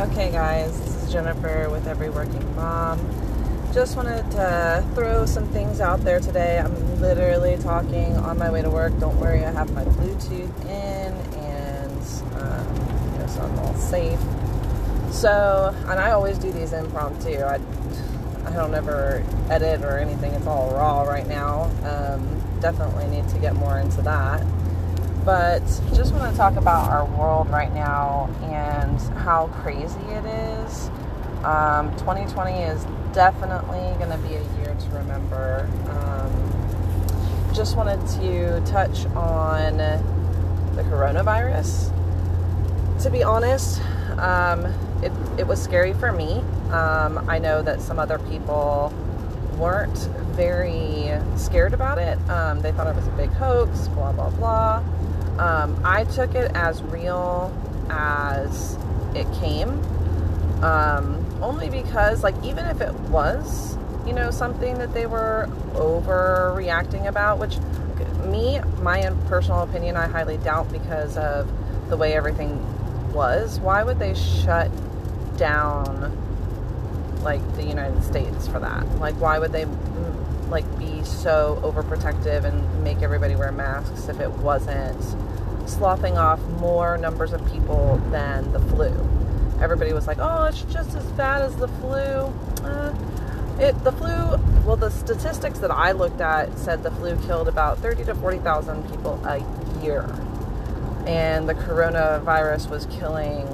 Okay, guys, this is Jennifer with Every Working Mom. Just wanted to throw some things out there today. I'm literally talking on my way to work. Don't worry, I have my Bluetooth in and um, you know, so I'm all safe. So, and I always do these impromptu. I, I don't ever edit or anything. It's all raw right now. Um, definitely need to get more into that but just want to talk about our world right now and how crazy it is. Um, 2020 is definitely going to be a year to remember. Um, just wanted to touch on the coronavirus. To be honest, um, it, it was scary for me. Um, I know that some other people weren't very scared about it. Um, they thought it was a big hoax, blah, blah, blah. Um, I took it as real as it came. Um, only because, like, even if it was, you know, something that they were overreacting about, which me, my personal opinion, I highly doubt because of the way everything was. Why would they shut down, like, the United States for that? Like, why would they, so overprotective and make everybody wear masks if it wasn't sloughing off more numbers of people than the flu. Everybody was like, "Oh, it's just as bad as the flu." Uh, it the flu. Well, the statistics that I looked at said the flu killed about thirty to forty thousand people a year, and the coronavirus was killing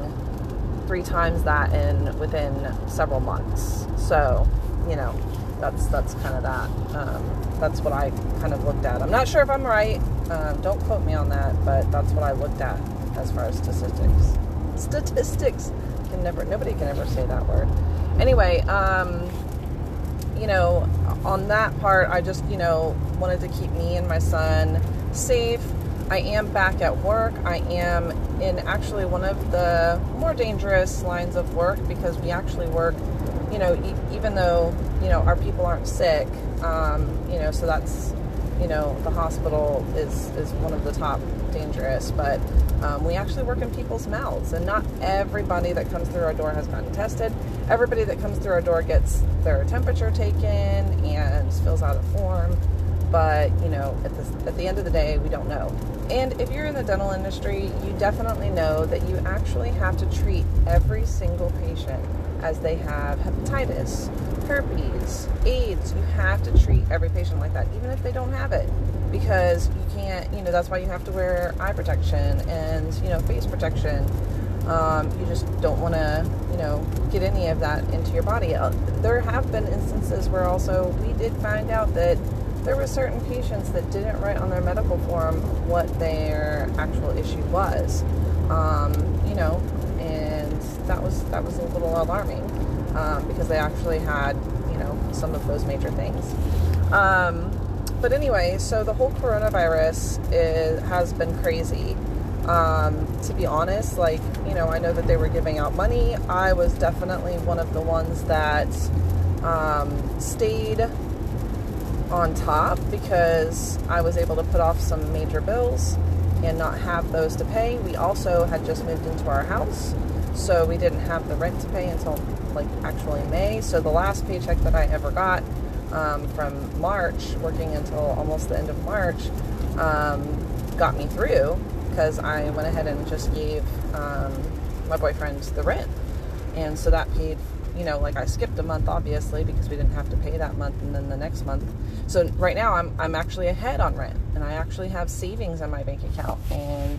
three times that in within several months. So, you know, that's that's kind of that. Um, that's what I kind of looked at. I'm not sure if I'm right. Um, don't quote me on that, but that's what I looked at as far as statistics. Statistics can never. Nobody can ever say that word. Anyway, um, you know, on that part, I just you know wanted to keep me and my son safe. I am back at work. I am in actually one of the more dangerous lines of work because we actually work, you know, e- even though, you know, our people aren't sick, um, you know, so that's, you know, the hospital is, is one of the top dangerous, but um, we actually work in people's mouths, and not everybody that comes through our door has gotten tested. Everybody that comes through our door gets their temperature taken and fills out a form, but you know, at the, at the end of the day, we don't know. And if you're in the dental industry, you definitely know that you actually have to treat every single patient as they have hepatitis, herpes, AIDS. You have to treat every patient like that, even if they don't have it, because you can't, you know, that's why you have to wear eye protection and, you know, face protection. Um, you just don't want to, you know, get any of that into your body. Uh, there have been instances where also we did find out that there were certain patients that didn't write on their medical form what their actual issue was. Um, you know, that was that was a little alarming um, because they actually had you know some of those major things. Um, but anyway, so the whole coronavirus is, has been crazy. Um, to be honest, like you know, I know that they were giving out money. I was definitely one of the ones that um, stayed on top because I was able to put off some major bills and not have those to pay. We also had just moved into our house, so we didn't have the rent to pay until like actually May. So the last paycheck that I ever got um, from March, working until almost the end of March, um, got me through because I went ahead and just gave um, my boyfriend the rent, and so that paid. You know, like I skipped a month obviously because we didn't have to pay that month, and then the next month. So right now I'm I'm actually ahead on rent, and I actually have savings in my bank account, and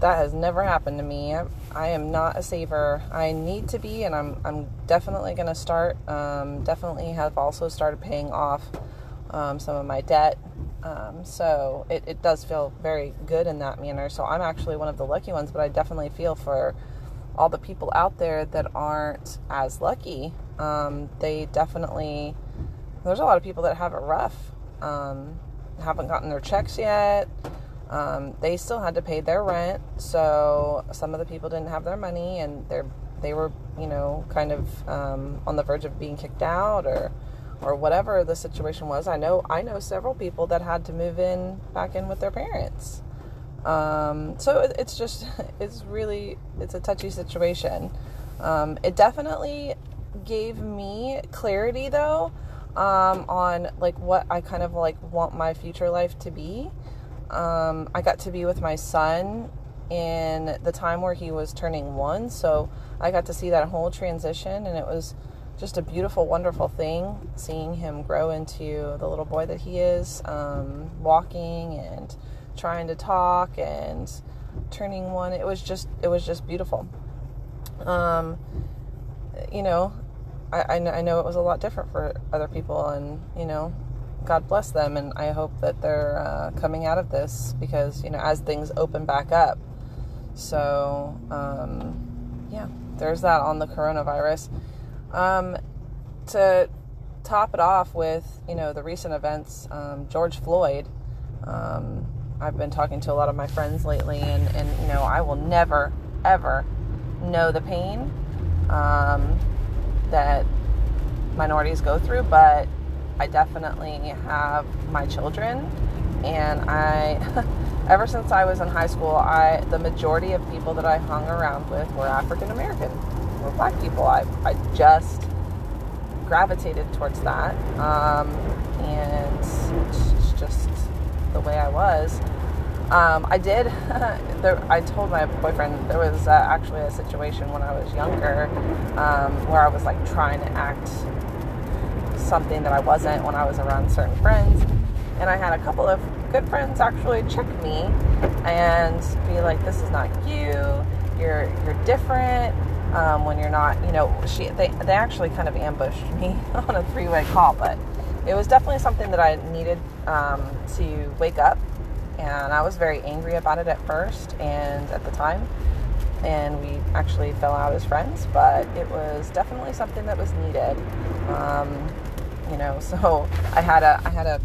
that has never happened to me. I am not a saver. I need to be, and I'm I'm definitely going to start. Um, definitely have also started paying off um, some of my debt. Um, so it, it does feel very good in that manner. So I'm actually one of the lucky ones, but I definitely feel for all the people out there that aren't as lucky. Um, they definitely there's a lot of people that have it rough. Um, haven't gotten their checks yet um, they still had to pay their rent, so some of the people didn't have their money, and they they were you know kind of um, on the verge of being kicked out or or whatever the situation was. I know I know several people that had to move in back in with their parents. Um, so it, it's just, it's really, it's a touchy situation. Um, it definitely gave me clarity though um, on like what I kind of like want my future life to be. Um, I got to be with my son in the time where he was turning one, so I got to see that whole transition, and it was just a beautiful, wonderful thing seeing him grow into the little boy that he is, um, walking and trying to talk and turning one. It was just, it was just beautiful. Um, you know, I, I, know it was a lot different for other people, and you know, God bless them, and I hope that they're uh, coming out of this because you know, as things open back up. So, um, yeah, there's that on the coronavirus. Um, to top it off with you know the recent events, um, George Floyd. Um, I've been talking to a lot of my friends lately, and and you know, I will never ever know the pain um, that minorities go through, but I definitely have my children, and I, ever since I was in high school, I the majority of people that I hung around with were African American, were black people. I I just gravitated towards that, um, and it's just the way I was. Um, I did. there, I told my boyfriend there was uh, actually a situation when I was younger um, where I was like trying to act something that I wasn't when I was around certain friends, and I had a couple of good friends actually check me and be like, "This is not you. You're you're different." Um, when you're not, you know, she they they actually kind of ambushed me on a three way call, but it was definitely something that I needed um, to wake up and I was very angry about it at first and at the time. And we actually fell out as friends, but it was definitely something that was needed. Um, you know, so I had a I had a,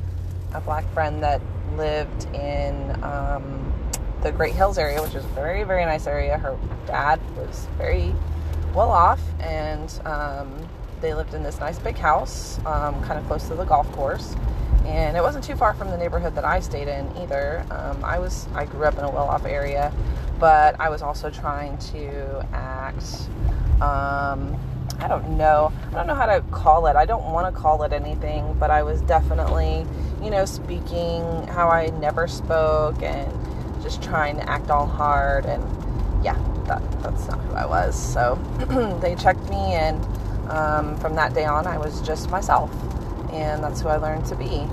a black friend that lived in um, the Great Hills area, which is a very very nice area. Her dad was very well off, and um, they lived in this nice big house, um, kind of close to the golf course and it wasn't too far from the neighborhood that I stayed in either. Um, I was I grew up in a well-off area, but I was also trying to act. I don't know. I don't know how to call it. I don't want to call it anything, but I was definitely, you know, speaking how I never spoke and just trying to act all hard. And yeah, that, that's not who I was. So they checked me, and um, from that day on, I was just myself and that's who I learned to be.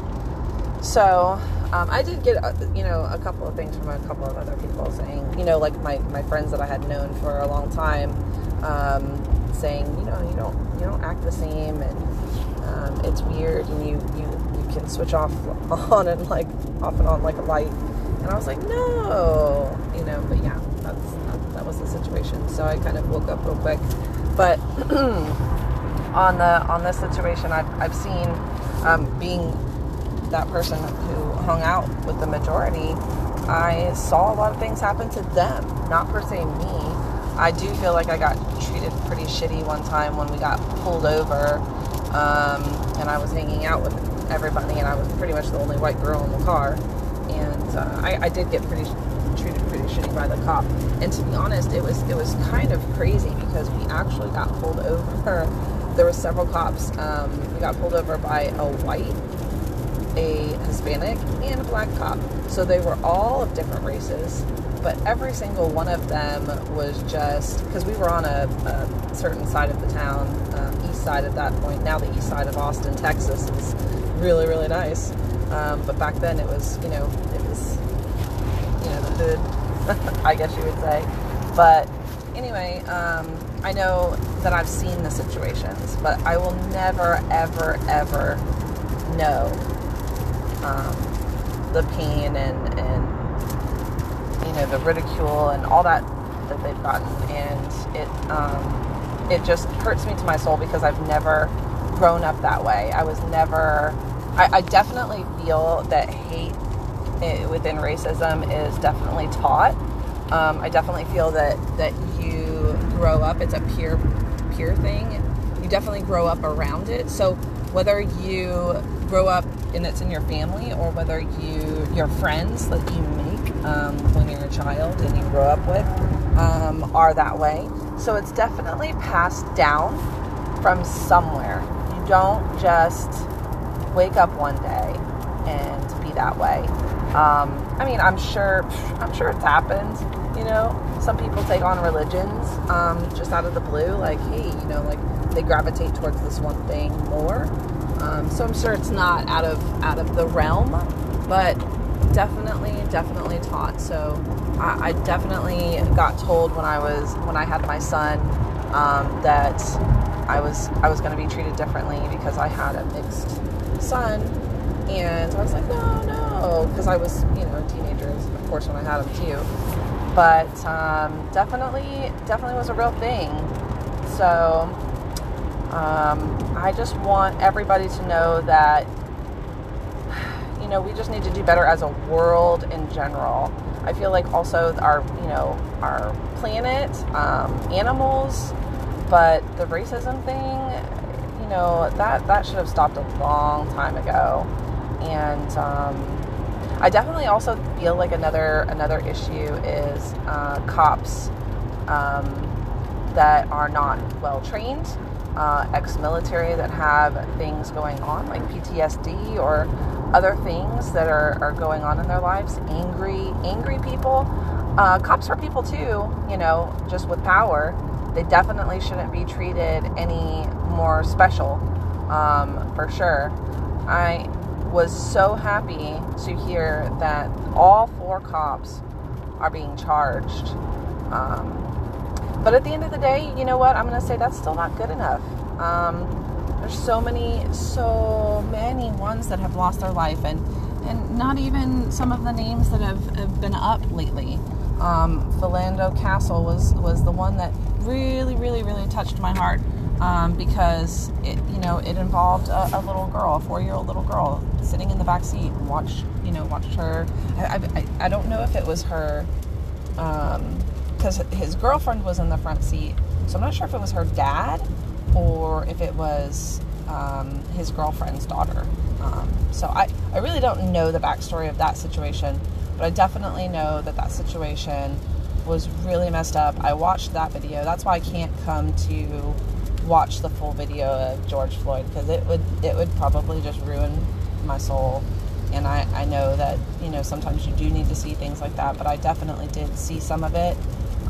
So um, I did get, uh, you know, a couple of things from a couple of other people saying, you know, like my, my friends that I had known for a long time, um, saying, you know, you don't you don't act the same, and um, it's weird, and you you you can switch off on and like off and on like a light. And I was like, no, you know, but yeah, that's that, that was the situation. So I kind of woke up real quick, but. on the on this situation I've, I've seen um, being that person who hung out with the majority I saw a lot of things happen to them not per se me I do feel like I got treated pretty shitty one time when we got pulled over um, and I was hanging out with everybody and I was pretty much the only white girl in the car and uh, I, I did get pretty treated pretty shitty by the cop and to be honest it was it was kind of crazy because we actually got pulled over there were several cops. Um, we got pulled over by a white, a Hispanic, and a black cop. So they were all of different races, but every single one of them was just because we were on a, a, certain side of the town, um, east side at that point. Now the east side of Austin, Texas, is really really nice. Um, but back then it was, you know, it was, you know, the hood, I guess you would say. But anyway. Um, I know that I've seen the situations, but I will never, ever, ever know um, the pain and, and you know the ridicule and all that that they've gotten, and it um, it just hurts me to my soul because I've never grown up that way. I was never. I, I definitely feel that hate eh, within racism is definitely taught. Um, I definitely feel that that you grow up. It's a peer peer thing. You definitely grow up around it. So whether you grow up and it's in your family or whether you your friends that you make um, when you're a child and you grow up with um, are that way. So it's definitely passed down from somewhere. You don't just wake up one day and be that way. Um, I mean, I'm sure, I'm sure it's happened. You know, some people take on religions um, just out of the blue, like, hey, you know, like they gravitate towards this one thing more. Um, so I'm sure it's not out of out of the realm, but definitely, definitely taught. So I, I definitely got told when I was when I had my son um, that I was I was going to be treated differently because I had a mixed son, and I was like, no, no, because I was you know a teenager, of course, when I had him too. But um, definitely, definitely was a real thing. So um, I just want everybody to know that know we just need to do better as a world in general. I feel like also our you know our planet, um, animals, but the racism thing, you know that that should have stopped a long time ago, and. Um, I definitely also feel like another another issue is uh, cops um, that are not well trained uh, ex-military that have things going on like PTSD or other things that are, are going on in their lives. Angry angry people. Uh, cops are people too you know just with power. They definitely shouldn't be treated any more special um, for sure. I was so happy to hear that all four cops are being charged um, but at the end of the day, you know what? I'm going to say that's still not good enough. Um, there's so many, so many ones that have lost their life, and and not even some of the names that have, have been up lately. Um, Philando Castile was was the one that really, really, really touched my heart um, because it, you know, it involved a, a little girl, a four-year-old little girl, sitting in the back seat watched, you know, watched her. I, I, I don't know if it was her. Um, because his girlfriend was in the front seat. So I'm not sure if it was her dad or if it was um, his girlfriend's daughter. Um, so I, I really don't know the backstory of that situation, but I definitely know that that situation was really messed up. I watched that video. That's why I can't come to watch the full video of George Floyd because it would it would probably just ruin my soul. And I, I know that you know sometimes you do need to see things like that, but I definitely did see some of it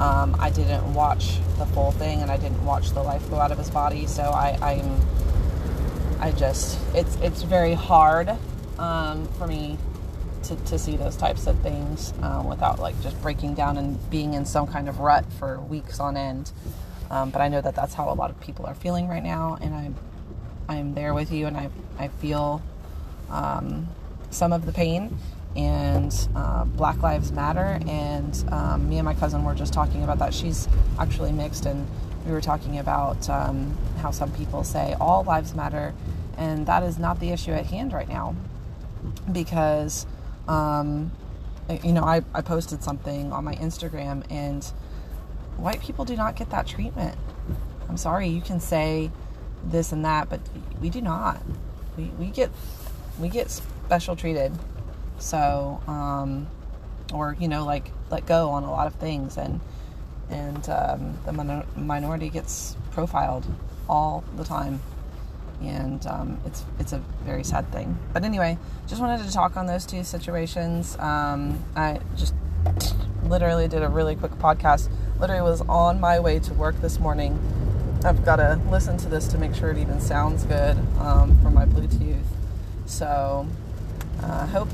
um, I didn't watch the full thing, and I didn't watch the life go out of his body. So I, I'm, I just, it's it's very hard um, for me to, to see those types of things um, without like just breaking down and being in some kind of rut for weeks on end. Um, but I know that that's how a lot of people are feeling right now, and I'm I'm there with you, and I I feel um, some of the pain and uh, Black Lives Matter. And um, me and my cousin were just talking about that. She's actually mixed, and we were talking about um, how some people say all lives matter, and that is not the issue at hand right now. Because, um, you know, I, I posted something on my Instagram, and white people do not get that treatment. I'm sorry, you can say this and that, but we do not. We, we get we get special treated so, um, or you know, like let go on a lot of things, and and um, the minor- minority gets profiled all the time, and um, it's it's a very sad thing. But anyway, just wanted to talk on those two situations. Um, I just literally did a really quick podcast. Literally was on my way to work this morning. I've got to listen to this to make sure it even sounds good um, from my Bluetooth. So, uh, hope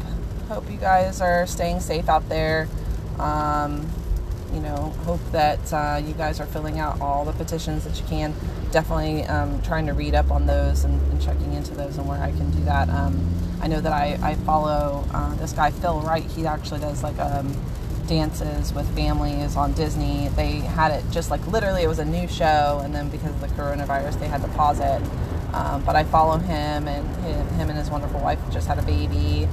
hope you guys are staying safe out there. Um, you know, hope that uh, you guys are filling out all the petitions that you can. Definitely um, trying to read up on those and, and, checking into those and where I can do that. Um, I know that I, I follow uh, this guy, Phil Wright. He actually does like um, dances with families on Disney. They had it just like literally, it was a new show, and then because of the coronavirus, they had to pause it. Um, but I follow him, and him, him and his wonderful wife just had a baby.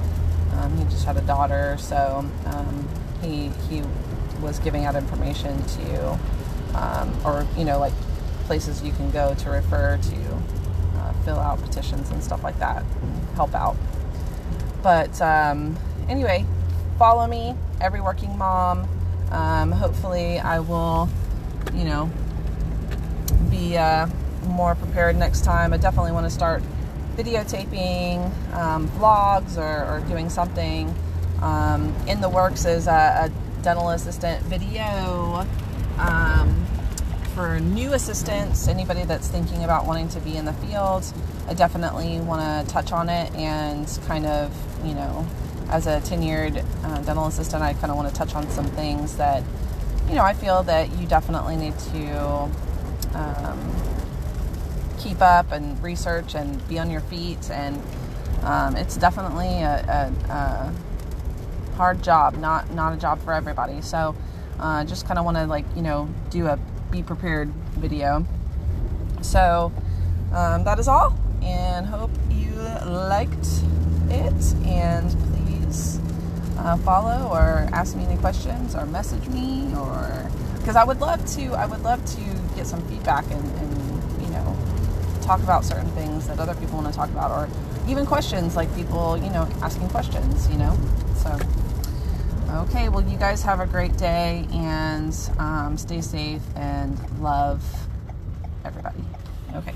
Um, he just had a daughter, so um, he he was giving out information to, um, or you know, like places you can go to refer to uh, fill out petitions and stuff like that, help out. But um, anyway, follow me, Every Working Mom. Um, hopefully, I will, you know, be uh, more prepared next time. I definitely want to start videotaping um, vlogs or, or, doing something. Um, in the works is a, a dental assistant video um, for new assistants, anybody that's thinking about wanting to be in the field. I definitely want to touch on it and kind of, you know, as a tenured uh, dental assistant, I kind of want to touch on some things that, you know, I feel that you definitely need to um, keep up and research and be on your feet. And um, it's definitely a, a, a, hard job, not not a job for everybody. So, uh, just kind of want to like you know do a be prepared video. So um, that is all, and hope you liked it. And please uh, follow or ask me any questions or message me or because I would love to. I would love to get some feedback and, and talk about certain things that other people want to talk about or even questions like people you know asking questions you know? So okay well you guys have a great day and um, stay safe and love everybody. Okay